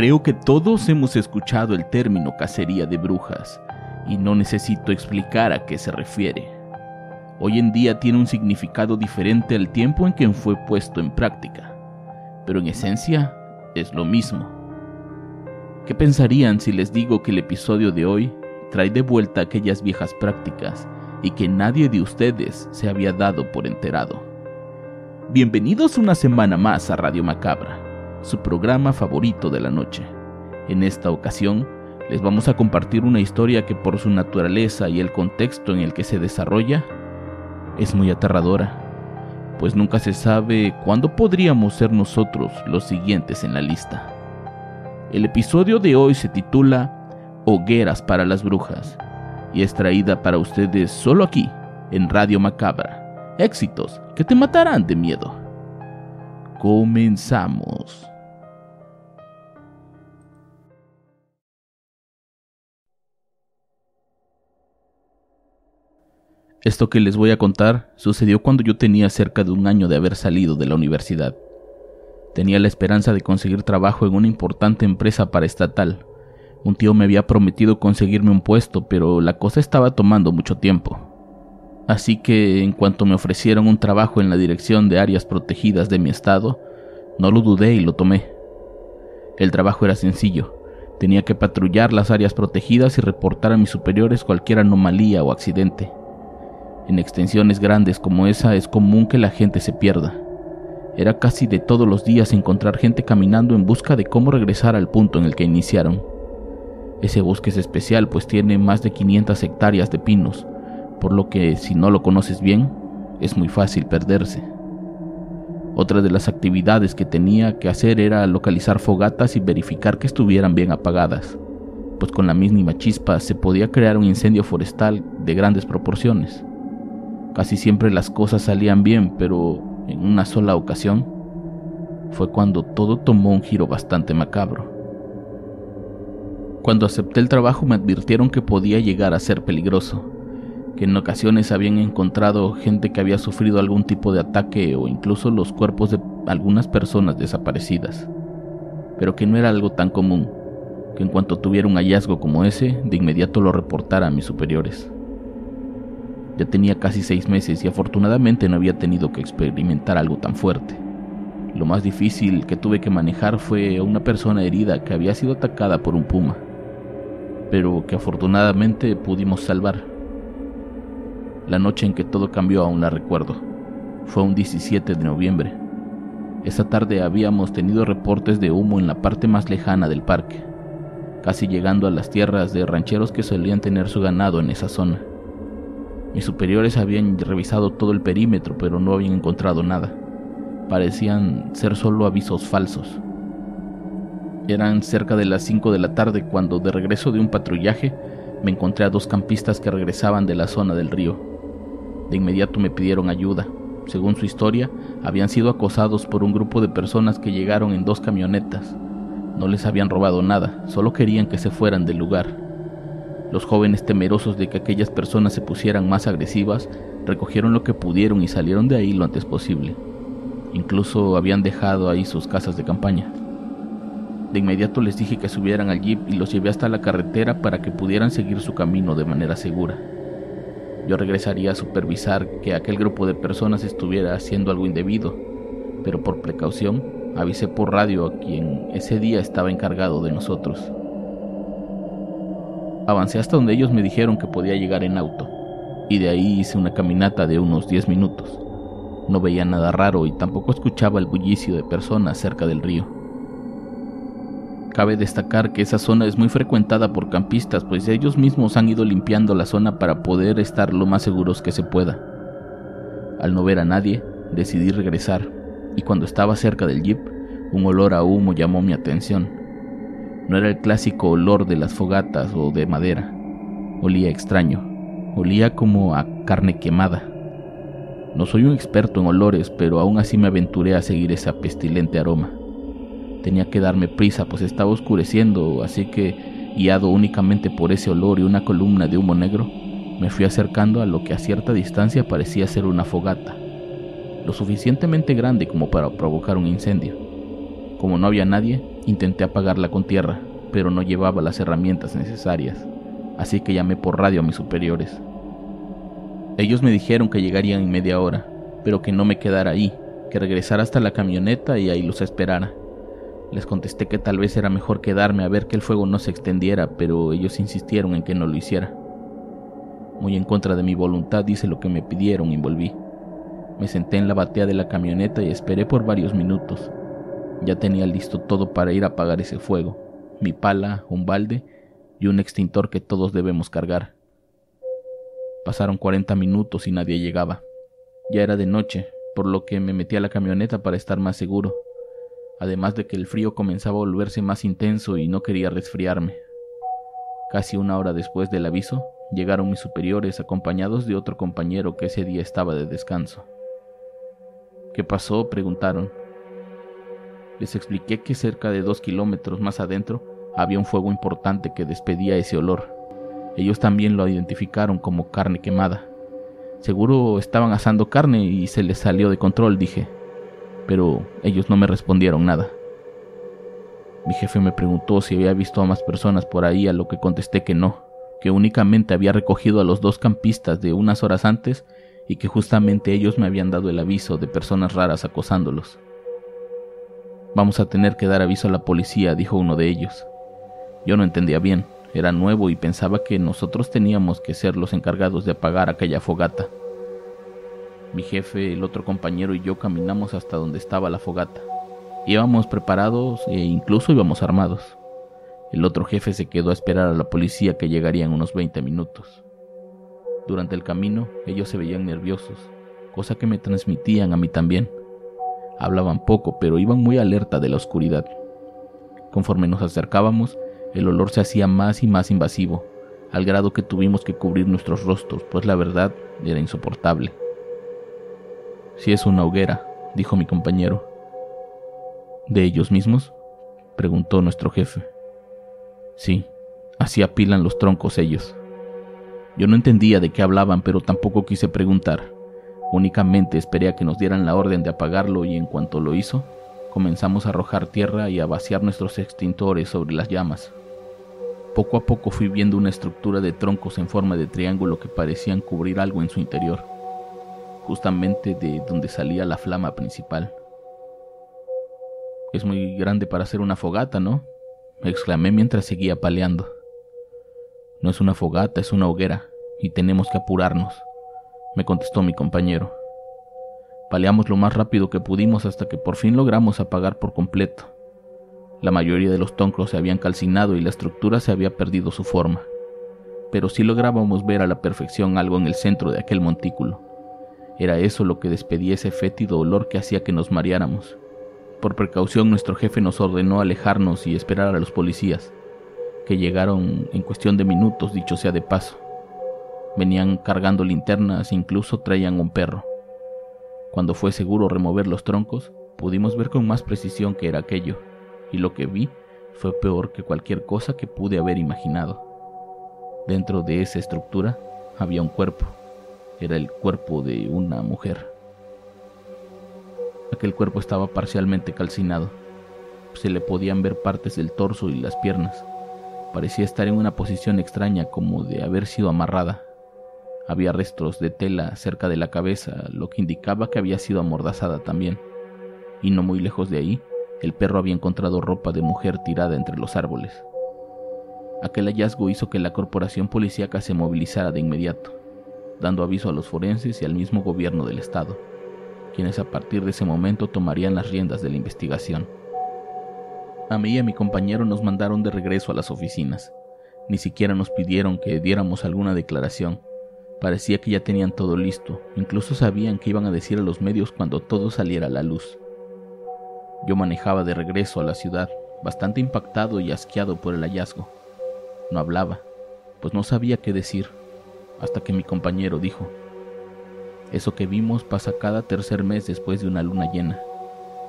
Creo que todos hemos escuchado el término cacería de brujas y no necesito explicar a qué se refiere. Hoy en día tiene un significado diferente al tiempo en que fue puesto en práctica, pero en esencia es lo mismo. ¿Qué pensarían si les digo que el episodio de hoy trae de vuelta aquellas viejas prácticas y que nadie de ustedes se había dado por enterado? Bienvenidos una semana más a Radio Macabra su programa favorito de la noche. En esta ocasión, les vamos a compartir una historia que por su naturaleza y el contexto en el que se desarrolla, es muy aterradora, pues nunca se sabe cuándo podríamos ser nosotros los siguientes en la lista. El episodio de hoy se titula Hogueras para las Brujas y es traída para ustedes solo aquí, en Radio Macabra. Éxitos que te matarán de miedo. Comenzamos. Esto que les voy a contar sucedió cuando yo tenía cerca de un año de haber salido de la universidad. Tenía la esperanza de conseguir trabajo en una importante empresa paraestatal. Un tío me había prometido conseguirme un puesto, pero la cosa estaba tomando mucho tiempo. Así que en cuanto me ofrecieron un trabajo en la dirección de áreas protegidas de mi estado, no lo dudé y lo tomé. El trabajo era sencillo. Tenía que patrullar las áreas protegidas y reportar a mis superiores cualquier anomalía o accidente. En extensiones grandes como esa es común que la gente se pierda. Era casi de todos los días encontrar gente caminando en busca de cómo regresar al punto en el que iniciaron. Ese bosque es especial pues tiene más de 500 hectáreas de pinos, por lo que si no lo conoces bien, es muy fácil perderse. Otra de las actividades que tenía que hacer era localizar fogatas y verificar que estuvieran bien apagadas, pues con la mínima chispa se podía crear un incendio forestal de grandes proporciones. Casi siempre las cosas salían bien, pero en una sola ocasión fue cuando todo tomó un giro bastante macabro. Cuando acepté el trabajo me advirtieron que podía llegar a ser peligroso, que en ocasiones habían encontrado gente que había sufrido algún tipo de ataque o incluso los cuerpos de algunas personas desaparecidas, pero que no era algo tan común, que en cuanto tuviera un hallazgo como ese, de inmediato lo reportara a mis superiores. Ya tenía casi seis meses y afortunadamente no había tenido que experimentar algo tan fuerte. Lo más difícil que tuve que manejar fue una persona herida que había sido atacada por un puma, pero que afortunadamente pudimos salvar. La noche en que todo cambió aún la recuerdo. Fue un 17 de noviembre. Esa tarde habíamos tenido reportes de humo en la parte más lejana del parque, casi llegando a las tierras de rancheros que solían tener su ganado en esa zona. Mis superiores habían revisado todo el perímetro, pero no habían encontrado nada. Parecían ser solo avisos falsos. Eran cerca de las 5 de la tarde cuando, de regreso de un patrullaje, me encontré a dos campistas que regresaban de la zona del río. De inmediato me pidieron ayuda. Según su historia, habían sido acosados por un grupo de personas que llegaron en dos camionetas. No les habían robado nada, solo querían que se fueran del lugar. Los jóvenes temerosos de que aquellas personas se pusieran más agresivas, recogieron lo que pudieron y salieron de ahí lo antes posible. Incluso habían dejado ahí sus casas de campaña. De inmediato les dije que subieran al jeep y los llevé hasta la carretera para que pudieran seguir su camino de manera segura. Yo regresaría a supervisar que aquel grupo de personas estuviera haciendo algo indebido, pero por precaución avisé por radio a quien ese día estaba encargado de nosotros. Avancé hasta donde ellos me dijeron que podía llegar en auto, y de ahí hice una caminata de unos 10 minutos. No veía nada raro y tampoco escuchaba el bullicio de personas cerca del río. Cabe destacar que esa zona es muy frecuentada por campistas, pues ellos mismos han ido limpiando la zona para poder estar lo más seguros que se pueda. Al no ver a nadie, decidí regresar, y cuando estaba cerca del jeep, un olor a humo llamó mi atención. No era el clásico olor de las fogatas o de madera. Olía extraño. Olía como a carne quemada. No soy un experto en olores, pero aún así me aventuré a seguir ese pestilente aroma. Tenía que darme prisa, pues estaba oscureciendo, así que, guiado únicamente por ese olor y una columna de humo negro, me fui acercando a lo que a cierta distancia parecía ser una fogata, lo suficientemente grande como para provocar un incendio. Como no había nadie, intenté apagarla con tierra, pero no llevaba las herramientas necesarias, así que llamé por radio a mis superiores. Ellos me dijeron que llegarían en media hora, pero que no me quedara ahí, que regresara hasta la camioneta y ahí los esperara. Les contesté que tal vez era mejor quedarme a ver que el fuego no se extendiera, pero ellos insistieron en que no lo hiciera. Muy en contra de mi voluntad hice lo que me pidieron y volví. Me senté en la batea de la camioneta y esperé por varios minutos. Ya tenía listo todo para ir a apagar ese fuego, mi pala, un balde y un extintor que todos debemos cargar. Pasaron 40 minutos y nadie llegaba. Ya era de noche, por lo que me metí a la camioneta para estar más seguro además de que el frío comenzaba a volverse más intenso y no quería resfriarme. Casi una hora después del aviso, llegaron mis superiores acompañados de otro compañero que ese día estaba de descanso. ¿Qué pasó? preguntaron. Les expliqué que cerca de dos kilómetros más adentro había un fuego importante que despedía ese olor. Ellos también lo identificaron como carne quemada. Seguro estaban asando carne y se les salió de control, dije pero ellos no me respondieron nada. Mi jefe me preguntó si había visto a más personas por ahí, a lo que contesté que no, que únicamente había recogido a los dos campistas de unas horas antes y que justamente ellos me habían dado el aviso de personas raras acosándolos. Vamos a tener que dar aviso a la policía, dijo uno de ellos. Yo no entendía bien, era nuevo y pensaba que nosotros teníamos que ser los encargados de apagar aquella fogata. Mi jefe, el otro compañero y yo caminamos hasta donde estaba la fogata. Íbamos preparados e incluso íbamos armados. El otro jefe se quedó a esperar a la policía que llegaría en unos 20 minutos. Durante el camino ellos se veían nerviosos, cosa que me transmitían a mí también. Hablaban poco, pero iban muy alerta de la oscuridad. Conforme nos acercábamos, el olor se hacía más y más invasivo, al grado que tuvimos que cubrir nuestros rostros, pues la verdad era insoportable. Si es una hoguera, dijo mi compañero. ¿De ellos mismos? preguntó nuestro jefe. Sí, así apilan los troncos ellos. Yo no entendía de qué hablaban, pero tampoco quise preguntar. Únicamente esperé a que nos dieran la orden de apagarlo y en cuanto lo hizo, comenzamos a arrojar tierra y a vaciar nuestros extintores sobre las llamas. Poco a poco fui viendo una estructura de troncos en forma de triángulo que parecían cubrir algo en su interior justamente de donde salía la flama principal. Es muy grande para hacer una fogata, ¿no? exclamé mientras seguía paleando. No es una fogata, es una hoguera, y tenemos que apurarnos, me contestó mi compañero. Paleamos lo más rápido que pudimos hasta que por fin logramos apagar por completo. La mayoría de los tonclos se habían calcinado y la estructura se había perdido su forma, pero sí lográbamos ver a la perfección algo en el centro de aquel montículo. Era eso lo que despedía ese fétido olor que hacía que nos mareáramos. Por precaución nuestro jefe nos ordenó alejarnos y esperar a los policías, que llegaron en cuestión de minutos, dicho sea de paso. Venían cargando linternas e incluso traían un perro. Cuando fue seguro remover los troncos, pudimos ver con más precisión que era aquello, y lo que vi fue peor que cualquier cosa que pude haber imaginado. Dentro de esa estructura había un cuerpo, era el cuerpo de una mujer. Aquel cuerpo estaba parcialmente calcinado. Se le podían ver partes del torso y las piernas. Parecía estar en una posición extraña como de haber sido amarrada. Había restos de tela cerca de la cabeza, lo que indicaba que había sido amordazada también. Y no muy lejos de ahí, el perro había encontrado ropa de mujer tirada entre los árboles. Aquel hallazgo hizo que la corporación policíaca se movilizara de inmediato dando aviso a los forenses y al mismo gobierno del estado, quienes a partir de ese momento tomarían las riendas de la investigación. A mí y a mi compañero nos mandaron de regreso a las oficinas. Ni siquiera nos pidieron que diéramos alguna declaración. Parecía que ya tenían todo listo, incluso sabían que iban a decir a los medios cuando todo saliera a la luz. Yo manejaba de regreso a la ciudad, bastante impactado y asqueado por el hallazgo. No hablaba, pues no sabía qué decir, hasta que mi compañero dijo, Eso que vimos pasa cada tercer mes después de una luna llena.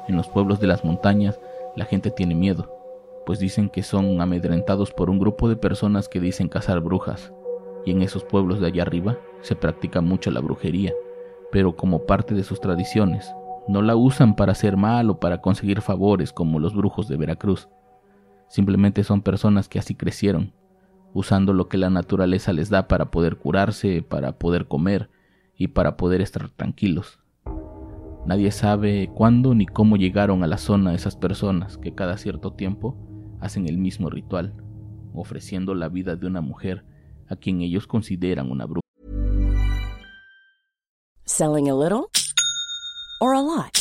En los pueblos de las montañas la gente tiene miedo, pues dicen que son amedrentados por un grupo de personas que dicen cazar brujas, y en esos pueblos de allá arriba se practica mucho la brujería, pero como parte de sus tradiciones, no la usan para hacer mal o para conseguir favores como los brujos de Veracruz. Simplemente son personas que así crecieron, usando lo que la naturaleza les da para poder curarse, para poder comer y para poder estar tranquilos. Nadie sabe cuándo ni cómo llegaron a la zona esas personas que cada cierto tiempo hacen el mismo ritual, ofreciendo la vida de una mujer a quien ellos consideran una bruja. Selling a little or a lot.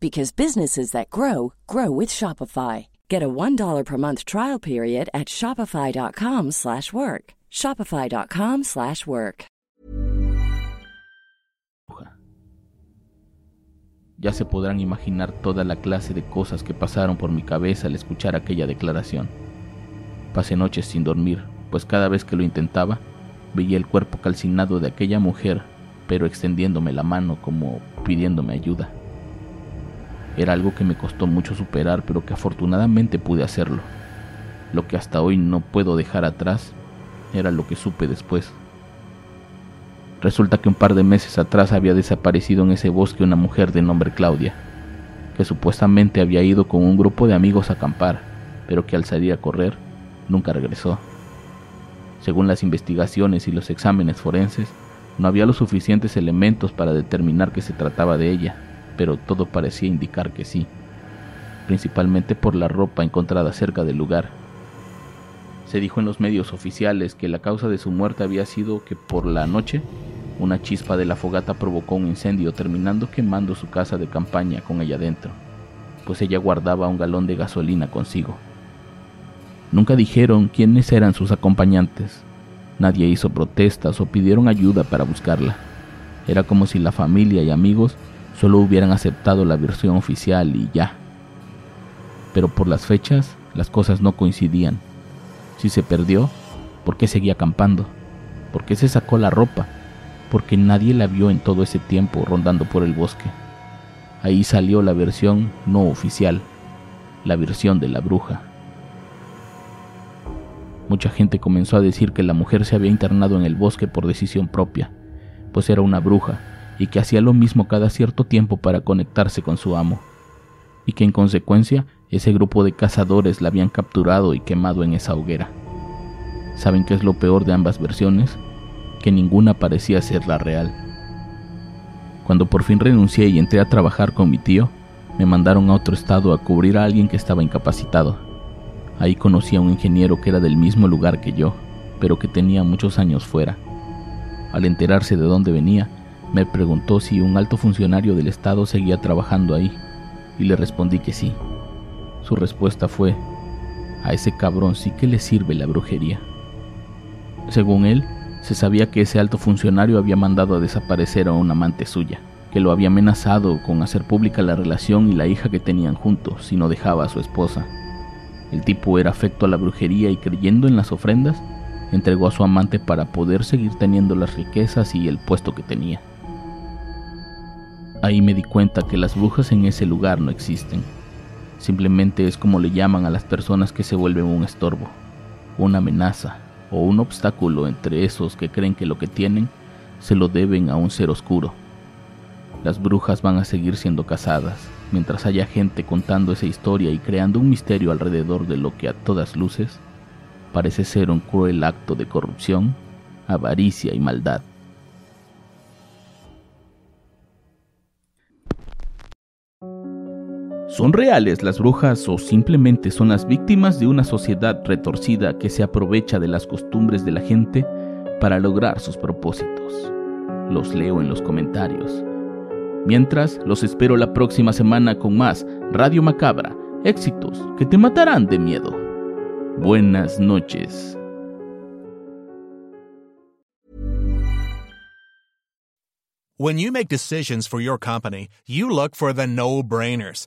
because businesses that grow grow with Shopify. Get a $1 per month trial period at shopify.com/work. shopify.com/work. Ya se podrán imaginar toda la clase de cosas que pasaron por mi cabeza al escuchar aquella declaración. Pasé noches sin dormir, pues cada vez que lo intentaba, veía el cuerpo calcinado de aquella mujer, pero extendiéndome la mano como pidiéndome ayuda. Era algo que me costó mucho superar, pero que afortunadamente pude hacerlo. Lo que hasta hoy no puedo dejar atrás era lo que supe después. Resulta que un par de meses atrás había desaparecido en ese bosque una mujer de nombre Claudia, que supuestamente había ido con un grupo de amigos a acampar, pero que al salir a correr nunca regresó. Según las investigaciones y los exámenes forenses, no había los suficientes elementos para determinar que se trataba de ella, pero todo parecía indicar que sí, principalmente por la ropa encontrada cerca del lugar. Se dijo en los medios oficiales que la causa de su muerte había sido que por la noche una chispa de la fogata provocó un incendio terminando quemando su casa de campaña con ella dentro, pues ella guardaba un galón de gasolina consigo. Nunca dijeron quiénes eran sus acompañantes. Nadie hizo protestas o pidieron ayuda para buscarla. Era como si la familia y amigos solo hubieran aceptado la versión oficial y ya. Pero por las fechas las cosas no coincidían. Si se perdió, ¿por qué seguía acampando? ¿Por qué se sacó la ropa? Porque nadie la vio en todo ese tiempo rondando por el bosque. Ahí salió la versión no oficial, la versión de la bruja. Mucha gente comenzó a decir que la mujer se había internado en el bosque por decisión propia, pues era una bruja y que hacía lo mismo cada cierto tiempo para conectarse con su amo, y que en consecuencia ese grupo de cazadores la habían capturado y quemado en esa hoguera. ¿Saben qué es lo peor de ambas versiones? Que ninguna parecía ser la real. Cuando por fin renuncié y entré a trabajar con mi tío, me mandaron a otro estado a cubrir a alguien que estaba incapacitado. Ahí conocí a un ingeniero que era del mismo lugar que yo, pero que tenía muchos años fuera. Al enterarse de dónde venía, me preguntó si un alto funcionario del Estado seguía trabajando ahí, y le respondí que sí. Su respuesta fue, a ese cabrón sí que le sirve la brujería. Según él, se sabía que ese alto funcionario había mandado a desaparecer a un amante suya, que lo había amenazado con hacer pública la relación y la hija que tenían juntos si no dejaba a su esposa. El tipo era afecto a la brujería y creyendo en las ofrendas, entregó a su amante para poder seguir teniendo las riquezas y el puesto que tenía. Ahí me di cuenta que las brujas en ese lugar no existen. Simplemente es como le llaman a las personas que se vuelven un estorbo, una amenaza o un obstáculo entre esos que creen que lo que tienen se lo deben a un ser oscuro. Las brujas van a seguir siendo cazadas, mientras haya gente contando esa historia y creando un misterio alrededor de lo que a todas luces parece ser un cruel acto de corrupción, avaricia y maldad. ¿Son reales las brujas o simplemente son las víctimas de una sociedad retorcida que se aprovecha de las costumbres de la gente para lograr sus propósitos? Los leo en los comentarios. Mientras, los espero la próxima semana con más Radio Macabra, éxitos que te matarán de miedo. Buenas noches. When you make decisions for your company, you look for the no-brainers.